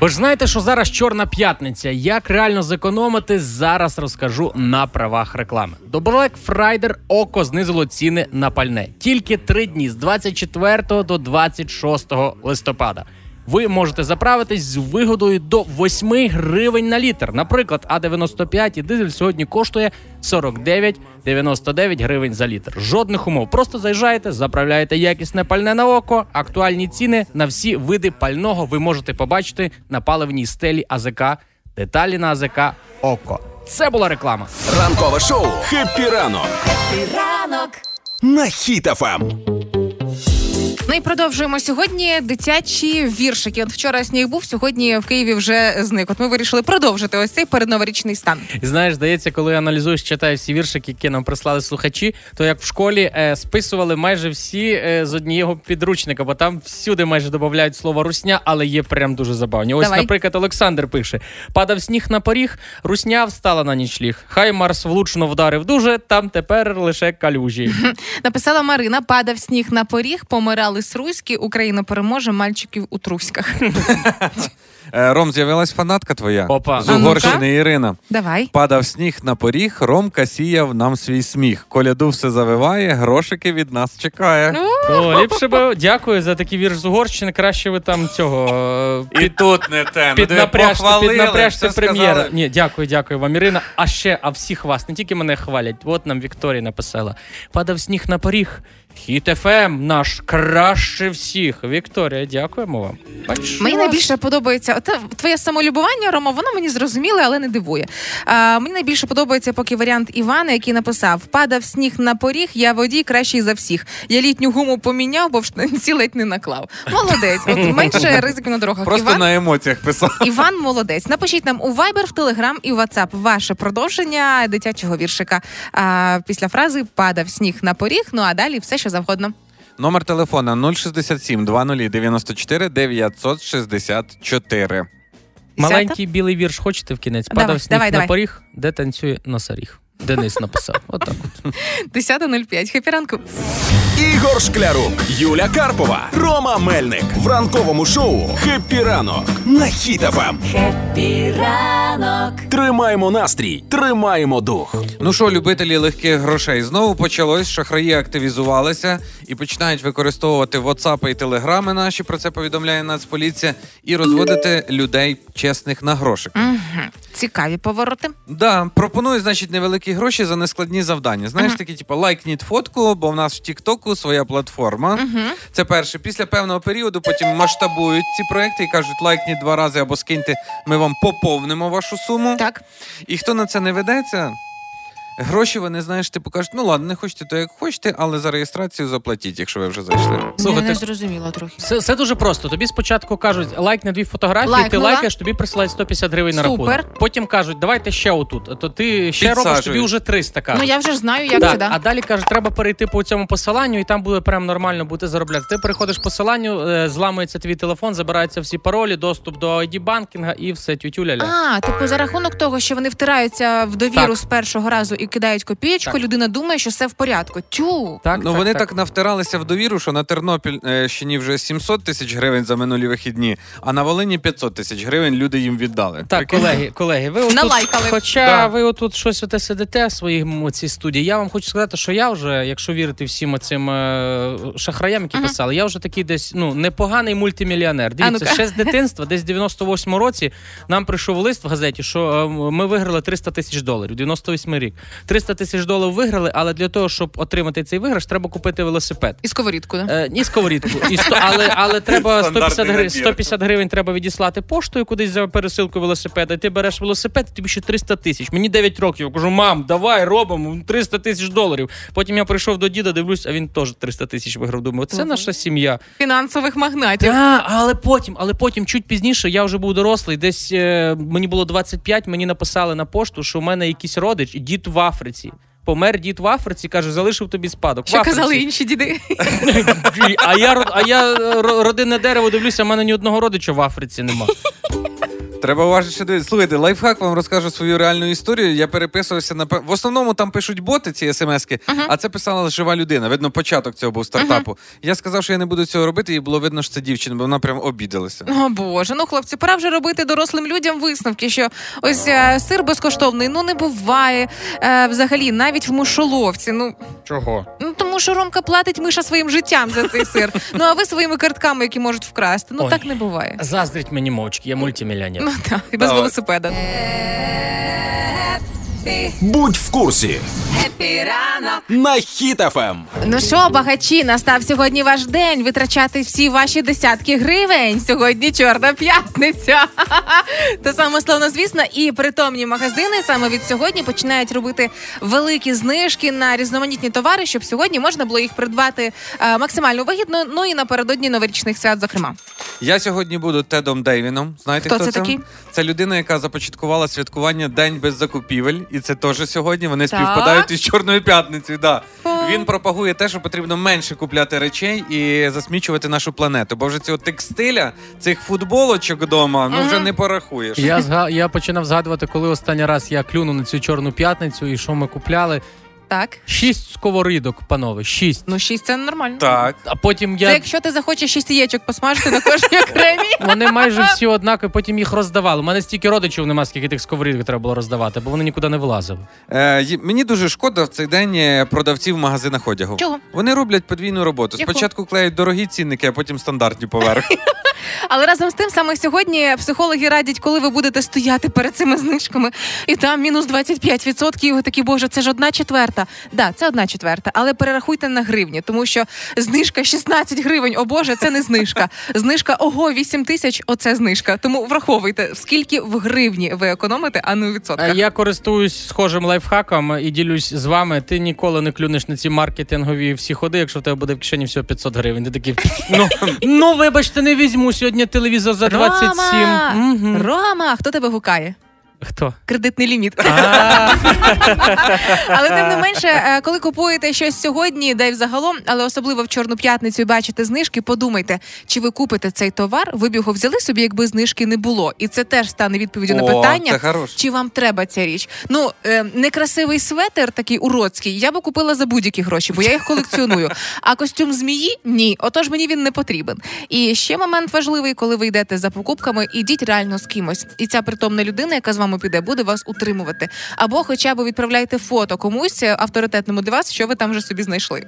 Ви ж знаєте, що зараз чорна п'ятниця. Як реально зекономити, зараз розкажу на правах реклами. До Black Friday око знизило ціни на пальне тільки три дні з 24 до 26 листопада. Ви можете заправитись з вигодою до 8 гривень на літр. Наприклад, А95 і дизель сьогодні коштує 49,99 гривень за літр. Жодних умов. Просто заїжджаєте, заправляєте якісне пальне на око. Актуальні ціни на всі види пального ви можете побачити на паливній стелі АЗК. Деталі на АЗК Око. Це була реклама. Ранкове шоу «Хеппі ранок» Ранок. на Ем. Ну і продовжуємо сьогодні дитячі віршики. От вчора сніг був, сьогодні в Києві вже зник. От ми вирішили продовжити ось цей передноворічний стан. І знаєш, здається, коли аналізуєш, читаєш всі віршики, які нам прислали слухачі, то як в школі е, списували майже всі е, з однієї підручника, бо там всюди майже додають слово русня, але є прям дуже забавні. Ось, Давай. наприклад, Олександр пише: падав сніг на поріг, русня встала на нічліг. Хай Марс влучно вдарив дуже, там тепер лише калюжі. Написала Марина: падав сніг на поріг, помирали сруські, Україна переможе мальчиків у труськах. Е, Ром, з'явилась фанатка твоя Опа. з Угорщини Ірина. Давай. Падав сніг на поріг, Ромка сіяв нам свій сміх. Коляду все завиває, грошики від нас чекає. О, ліпше би дякую за такий вірш з Угорщини. Краще ви там цього е, І тут не те. Ну, Піднапряжте, піднапряжте прем'єра. сказали. Ні, дякую, дякую вам, Ірина. А ще, а всіх вас, не тільки мене хвалять. От нам Вікторія написала. Падав сніг на поріг. Хіт ФМ наш краще всіх. Вікторія, дякуємо вам. Бачиш, Мені вас- найбільше подобається от, е, твоє самолюбування, Рома, воно мені зрозуміле, але не дивує. А, мені найбільше подобається поки варіант Івана, який написав: Падав сніг на поріг, я водій кращий за всіх. Я літню гуму поміняв, бо в штанці ледь не наклав. Молодець. От менше ризику на дорогах. Просто Іван, на емоціях писав. Іван молодець. Напишіть нам у Viber, в Telegram і в WhatsApp ваше продовження дитячого віршика. А, після фрази падав сніг на поріг. Ну а далі все, що завгодно. Номер телефона 067 2094 964. Маленький білий вірш хочете в кінець? Давай, Падав сніг давай, на давай. поріг, де танцює носоріг. Денис написав. Отак от. 10.05. Хеппі ранок. Ігор Шклярук, Юля Карпова, Рома Мельник в ранковому шоу «Хеппі ранок» на Хіт-ФМ. Тримаємо настрій, тримаємо дух. Ну що, любителі легких грошей, знову почалось. Шахраї активізувалися і починають використовувати WhatsApp і телеграми наші. Про це повідомляє Нацполіція, і розводити людей чесних на грошик. Мгм. Цікаві повороти. Да, пропоную, значить, невеликі гроші за нескладні завдання. Знаєш, такі, типу, лайкніть фотку, бо в нас в Тіктоку своя платформа. Це перше. Після певного періоду потім масштабують ці проекти і кажуть, лайкніть два рази або скиньте, ми вам поповнимо вашу суму. Так. І хто на це не ведеться, гроші вони, знаєш, типу кажуть, ну ладно, не хочете, то як хочете, але за реєстрацію заплатіть, якщо ви вже зайшли. Слухайте, Я не зрозуміла трохи. Це, це дуже просто. Тобі спочатку кажуть, лайк на дві фотографії, ти Лайкнула. лайкаєш, тобі присилають 150 гривень на Супер. рахунок. Потім кажуть, давайте ще отут. То ти ще робиш, тобі Підсаджують. вже 300 кажуть. Ну я вже ж знаю, як це да. А далі кажуть, треба перейти по цьому посиланню, і там буде прям нормально бути заробляти. Ти переходиш посиланню, е, зламується твій телефон, забираються всі паролі, доступ до ID банкінга і все тютюля-ля. А, типу, за рахунок того, що вони втираються в довіру Так. з першого разу і кидають копієчку, Так. людина думає, що все в порядку. Тю. Так, ну вони так. навтиралися в довіру, що на Тернопільщині вже 700 тисяч гривень за минулі вихідні, а на Волині 500 тисяч гривень люди їм віддали. Так, Прикинь? колеги, колеги, ви отут, Налайкали. хоча Да. ви отут щось оте сидите в своїй цій студії. Я вам хочу сказати, що я вже, якщо вірити всім цим е, шахраям, які Мгм. писали, я вже такий десь ну непоганий мультимільйонер. Дивіться, ще з дитинства, десь в 98-му році нам прийшов лист в газеті, що е, ми виграли 300 тисяч доларів. 98 рік. 300 тисяч доларів виграли, але для того, щоб отримати цей виграш, треба купити велосипед. І сковорідку, да? Е, ні, сковорідку. І сто, але, але треба 150 Стандартний гривень, 150 гривень треба відіслати поштою кудись за пересилку велосипеда. І ти береш велосипед, і тобі ще 300 тисяч. Мені 9 років. Я кажу, мам, давай робимо 300 тисяч доларів. Потім я прийшов до діда, дивлюсь, а він теж 300 тисяч виграв. Думаю, це наша сім'я. Фінансових магнатів. Так, але потім, але потім, чуть пізніше, я вже був дорослий. Десь е, мені було 25, мені написали на пошту, що у мене якийсь родич, дід в Африці. Помер дід в Африці, каже, залишив тобі спадок. В Що Африці. казали інші діди? А я, а я е, ро- родинне дерево дивлюся, в мене ні одного родича в Африці нема. Треба уважніше дивитися. Слухайте, лайфхак вам розкажу свою реальну історію. Я переписувався на в основному там пишуть боти ці смски, а це писала жива людина. Видно, початок цього був стартапу. Я сказав, що я не буду цього робити, і було видно, що це дівчина, бо вона прям обідалася. О Боже, ну хлопці, пора вже робити дорослим людям висновки, що ось е, сир безкоштовний, ну не буває е, взагалі, навіть в мишоловці. Ну Чого? Ну тому що Ромка платить миша своїм життям за цей сир. Ну а ви своїми картками, які можуть вкрасти. Ну Ой. так не буває. Заздрить мені мовчки, я мультимільйонер. Ну так, і без Давай. Будь в курсі. На Хіт-ФМ. Ну що, багачі, настав сьогодні ваш день. Витрачати всі ваші десятки гривень. Сьогодні чорна п'ятниця. Те саме словно, звісно, і притомні магазини саме від сьогодні починають робити великі знижки на різноманітні товари, щоб сьогодні можна було їх придбати е, максимально вигідно. Ну і напередодні новорічних свят, зокрема. Я сьогодні буду Тедом Дейвіном. Знаєте, Хто хто, це такий? Це людина, яка започаткувала святкування День без закупівель, і це теж сьогодні. Вони Так. співпадають із Чорною п'ятницею. Да. Він пропагує те, що потрібно менше купляти речей і засмічувати нашу планету. Бо вже цього текстиля, цих футболочок вдома, ну вже не порахуєш. Я зга... я починав згадувати, коли останній раз я клюнув на цю чорну п'ятницю і що ми купляли. Так, Шість сковорідок, панове, шість. ну шість це нормально. Так. А потім я. Це якщо ти захочеш шість яєчок посмажити на кожній окремій. Вони майже всі однакові, потім їх роздавали. У мене стільки родичів нема, скільки тих сковорідок треба було роздавати, бо вони нікуди не влазили. Е, мені дуже шкода в цей день е, продавців в магазинах одягу. Чого? Вони роблять подвійну роботу. Яку? Спочатку клеють дорогі цінники, а потім стандартні поверх. Але разом з тим, саме сьогодні психологи радять, коли ви будете стояти перед цими знижками, і там мінус 25%, і ви такі, боже, це ж одна четверта. Да, це одна четверта, але перерахуйте на гривні, тому що знижка 16 гривень, о Боже, це не знижка. Знижка ого, 8 тисяч, оце знижка. Тому враховуйте, скільки в гривні ви економите, а не у відсотках. Я користуюсь схожим лайфхаком і ділюсь з вами. Ти ніколи не клюнеш на ці маркетингові всі ходи, якщо в тебе буде в кишені всього 500 гривень. Ти такий, ну, ну вибачте, не візьму сьогодні телевізор за 27. Рома! Угу. Рома, хто тебе гукає? Хто? Кредитний ліміт. Але тим не менше, е, коли купуєте щось сьогодні, да й взагалом, але особливо в чорну п'ятницю і бачите знижки, подумайте, чи ви купите цей товар, ви б його взяли собі, якби знижки не було. І це теж стане відповіддю на питання. Чи вам треба ця річ? Ну е, некрасивий светер, такий уродський, я би купила за будь-які гроші, бо я їх колекціоную. А костюм змії ні. Отож мені він не потрібен. І ще момент важливий, коли ви йдете за покупками, ідіть реально з кимось. І ця притомна людина, яка з вами піде, буде вас утримувати. Або хоча б відправляйте фото комусь е, авторитетному для вас, що ви там вже собі знайшли.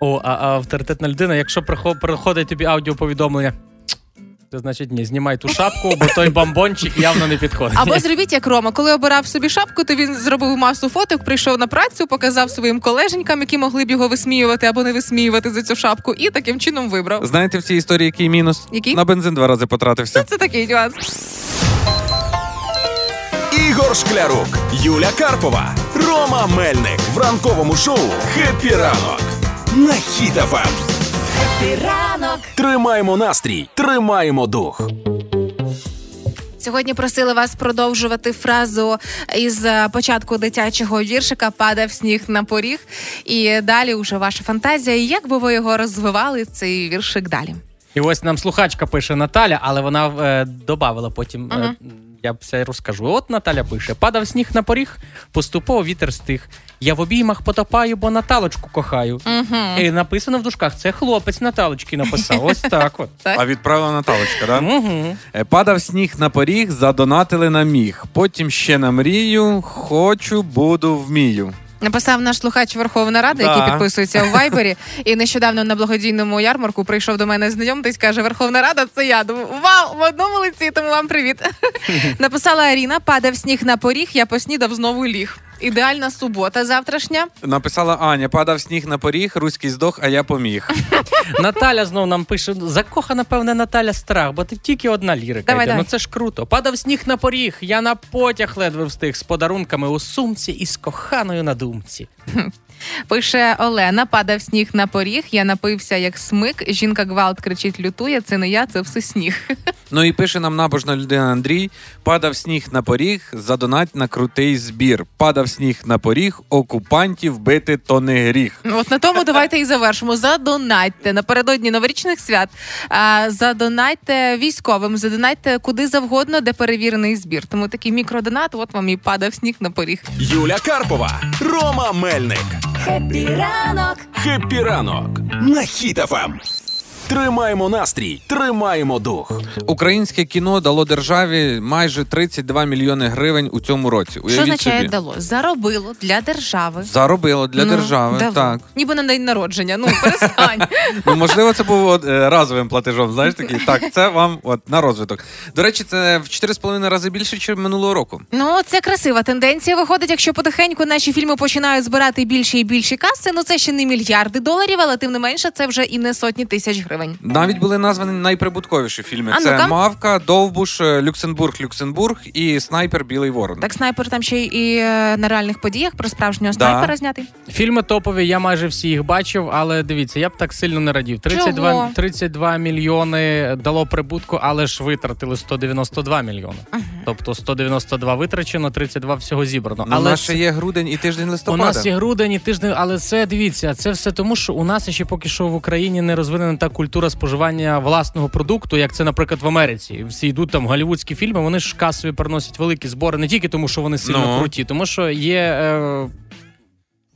О, а, а авторитетна людина, якщо приходить тобі аудіоповідомлення. Це значить ні, знімай ту шапку, бо той бомбончик явно не підходить. Або зробіть як Рома, коли обирав собі шапку, то він зробив масу фоток, прийшов на працю, показав своїм колеженькам, які могли б його висміювати або не висміювати за цю шапку, і таким чином вибрав. Знаєте в цій історії який мінус? Який? На бензин два рази потратився. Це такий нюанс. Ігор Шклярук, Юля Карпова, Рома Мельник в ранковому шоу «Хеппі ранок» на Хіт-ФМ. Тримаємо настрій, тримаємо дух. Сьогодні просили вас продовжувати фразу із е, початку дитячого віршика Падав сніг на поріг. І далі вже ваша фантазія. Як би ви його розвивали, цей віршик далі? І ось нам слухачка пише Наталя, але вона е, додавала потім. Е, я все розкажу. От Наталя пише: падав сніг на поріг, поступово вітер стих. Я в обіймах потопаю, бо Наталочку кохаю. І написано в дужках, це хлопець Наталочки написав. Ось так от. Так. А відправила Наталочка, да? Угу. Е, Падав сніг на поріг, задонатили на міг. Потім ще на мрію, хочу, буду, вмію. Написав наш слухач Верховна Рада, Да. який підписується у Вайбері. І нещодавно на благодійному ярмарку прийшов до мене знайомитись, каже: Верховна Рада, це я. Думаю, вау, в одному лиці, тому вам привіт. Написала Аріна: падав сніг на поріг, я поснідав знову ліг. Ідеальна субота завтрашня. Написала Аня: падав сніг на поріг, руський здох, а я поміг. Наталя знов нам пише: закохана, певне, Наталя страх, бо ти тільки одна лірика. Давай, йде. давай. Ну це ж круто. Падав сніг на поріг, я на потяг ледве встиг з подарунками у сумці і з коханою на думці. Пише Олена: падав сніг на поріг. Я напився як смик. Жінка гвалт кричить, лютує. Це не я, це все сніг. Ну і пише нам набожна людина Андрій: падав сніг на поріг, задонать на крутий збір. Падав сніг на поріг, окупантів бити то не гріх. От на тому давайте і завершимо. Задонатьте напередодні новорічних свят. А, задонатьте військовим, задонатьте куди завгодно, де перевірений збір. Тому такий мікродонат, от вам і падав сніг на поріг. Юля Карпова, Рома Мельник. Хеппі ранок! Хеппі ранок на Хіт-ФМ. Тримаємо настрій, тримаємо дух. Українське кіно дало державі майже 32 мільйони гривень у цьому році. Що означає собі. дало? Заробило для держави. Заробило для Ну, держави. дало. Так. Ніби на день народження. Ну перестань. Ну, можливо, це був от, е, разовим платежом. Знаєш такий. Так, це вам от на розвиток. До речі, це в 4,5 рази більше, ніж минулого року. Ну, це красива тенденція. Виходить, якщо потихеньку наші фільми починають збирати більше і більші каси, ну це ще не мільярди доларів, але тим не менше, це вже і не сотні тисяч гривень. Навіть були названі найприбутковіші фільми. А це ну-ка. Мавка, Довбуш, Люксембург, Люксембург і Снайпер Білий Ворон. Так снайпер там ще і е, на реальних подіях про справжнього Да. снайпера знятий. Фільми топові, я майже всі їх бачив, але дивіться, я б так сильно не радів. 32, Чого? 32 мільйони дало прибутку, але ж витратили 192 мільйони. Тобто 192 витрачено, 32 всього зібрано. Ну, але у нас це- ще є грудень і тиждень У листопада. нас є грудень і тиждень, але це дивіться, це все тому, що у нас ще поки що в Україні не розвинена та культура споживання власного продукту, як це, наприклад, в Америці. Всі йдуть там голівудські фільми, вони ж касові приносять великі збори не тільки тому, що вони сильно Ну. круті, тому що є. Е-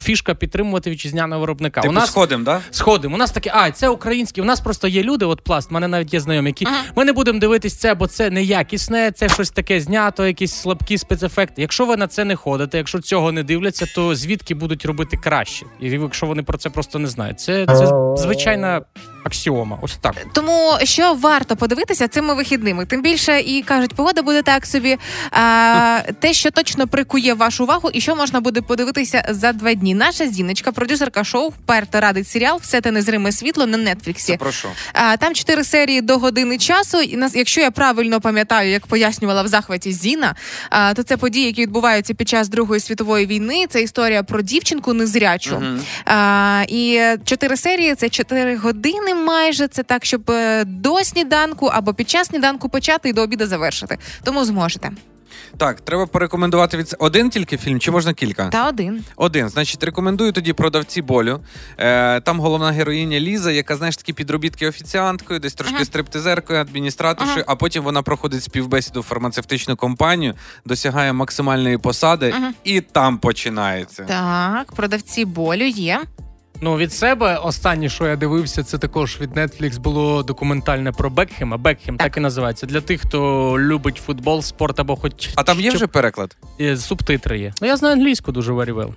Фішка підтримувати вітчизняного виробника. Типу у нас сходим, да? сходимо. У нас таке, а це українські. У нас просто є люди. От пласт, в мене навіть є знайомі, які ми не будемо дивитись це, бо це неякісне, це щось таке знято, якісь слабкі спецефекти. Якщо ви на це не ходите, якщо цього не дивляться, то звідки будуть робити краще? І якщо вони про це просто не знають, це, це звичайна аксіома. Ось так. Тому що варто подивитися цими вихідними. Тим більше і кажуть, погода буде так собі. А, те, що точно прикує вашу увагу, і що можна буде подивитися за два дні. Наша зіночка, продюсерка шоу, вперто радить серіал Все те незриме світло на Нетфліксі. Прошу. А, там чотири серії до години часу. І нас, якщо я правильно пам'ятаю, як пояснювала в захваті Зіна, а, то це події, які відбуваються під час Другої світової війни. Це історія про дівчинку незрячу. А, і чотири серії це чотири години майже. Це так, щоб е, до сніданку або під час сніданку почати і до обіду завершити. Тому зможете. Так, треба порекомендувати від один тільки фільм, чи можна кілька? Та один. Один. Значить, рекомендую тоді продавці болю. Е, там головна героїня Ліза, яка знаєш такі підробітки офіціанткою, десь трошки Ага. стриптизеркою, адміністраторшою, Ага. а потім вона проходить співбесіду в фармацевтичну компанію, досягає максимальної посади, Ага. і там починається. Так, продавці болю є. Ну від себе останнє, що я дивився, це також від Netflix було документальне про Бекхема. Бекхем так, Так. і називається. Для тих, хто любить футбол, спорт або хоч А там є щоб- вже переклад? Е, субтитри є. Ну я знаю англійську дуже very well.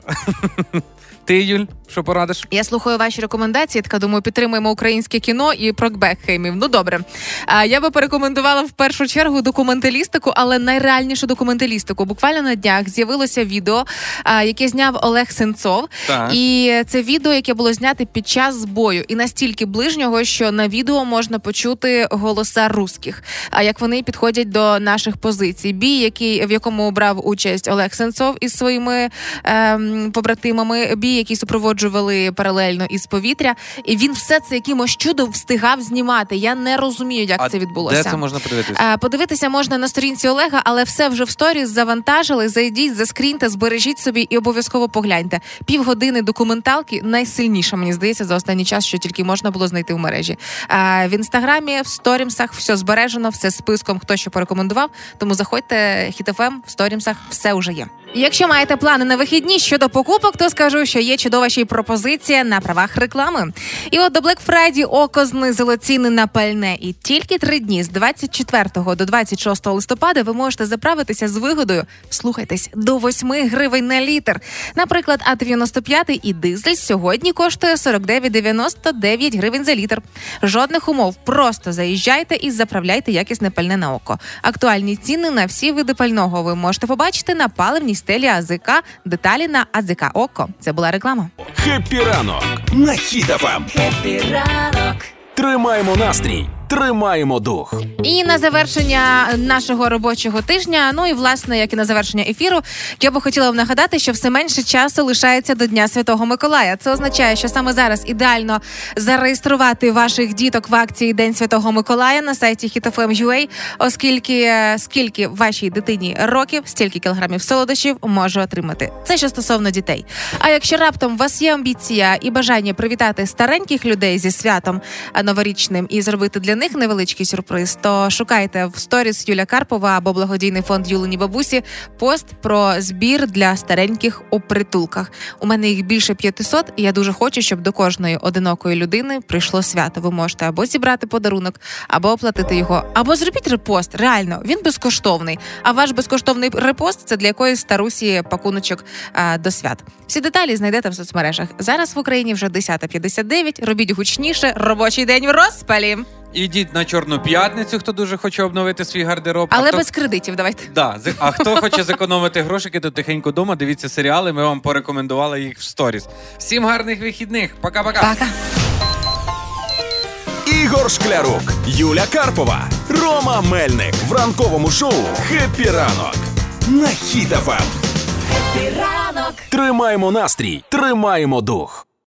Ти, Юль, що порадиш? Я слухаю ваші рекомендації. Така думаю, підтримуємо українське кіно і про Бекхемів. Ну добре. А я би порекомендувала в першу чергу документалістику, але найреальнішу документалістику. Буквально на днях з'явилося відео, а, яке зняв Олег Сенцов. Так. І це відео, яке було знято під час збою, і настільки ближнього, що на відео можна почути голоса русських, а як вони підходять до наших позицій. Бій, який в якому брав участь Олег Сенцов із своїми ем, побратимами, бій, який супроводжували паралельно із повітря, і він все це якимось чудом встигав знімати. Я не розумію, як а це відбулося. Де це можна подивитися? Е, Подивитися можна на сторінці Олега, але все вже в сторіс завантажили. Зайдіть, заскріньте, збережіть собі і обов'язково погляньте. Півгодини документалки найсильніша, мені здається, за останній час, що тільки можна було знайти в мережі. Е, В інстаграмі, в сторісах все збережено, все списком, хто що порекомендував. Тому заходьте Хіт-ФМ в сторісах, все вже є. Якщо маєте плани на вихідні щодо покупок, то скажу, що є чудова ще й пропозиція на правах реклами. І от до Black Friday око знизило ціни на пальне. І тільки три дні з 24 до 26 листопада ви можете заправитися з вигодою. Слухайтесь до 8 гривень на літр. Наприклад, А95 і дизель сьогодні коштує 49,99 гривень за літр. Жодних умов. Просто заїжджайте і заправляйте якісне пальне на око. Актуальні ціни на всі види пального ви можете побачити на паливній стелі АЗК. Деталі на АЗК Око. Це була реклама. Хеппі ранок на Хіт-ФМ. Хеппі ранок. Тримаємо настрій, тримаємо дух. І на завершення нашого робочого тижня, ну і власне, як і на завершення ефіру, я би хотіла вам нагадати, що все менше часу лишається до Дня Святого Миколая. Це означає, що саме зараз ідеально зареєструвати ваших діток в акції День Святого Миколая на сайті HitFM.ua, оскільки е, скільки вашій дитині років, стільки кілограмів солодощів може отримати. Це що стосовно дітей. А якщо раптом у вас є амбіція і бажання привітати стареньких людей зі святом новорічним і зробити для них невеличкий сюрприз, то шукайте в сторіс Юля Карпова або благодійний фонд Юлені Бабусі пост про збір для стареньких у притулках. У мене їх більше 500, і я дуже хочу, щоб до кожної одинокої людини прийшло свято. Ви можете або зібрати подарунок, або оплатити його, або зробіть репост. Реально, він безкоштовний. А ваш безкоштовний репост це для якоїсь старусі пакуночок а, до свят. Всі деталі знайдете в соцмережах. Зараз в Україні вже 10.59. Робіть гучніше. Робочий день в розпалі, Ідіть на Чорну п'ятницю, хто дуже хоче обновити свій гардероб. але хто... без кредитів. Давайте. Да, а хто хоче зекономити грошики, то тихенько дома, дивіться серіали. Ми вам порекомендували їх в сторіс. Всім гарних вихідних. Пока-пока. Пока. Ігор Шклярук, Юля Карпова, Рома Мельник в ранковому шоу Хеппі ранок на Хіт-ФМ. Хеппі ранок. Тримаємо настрій, тримаємо дух.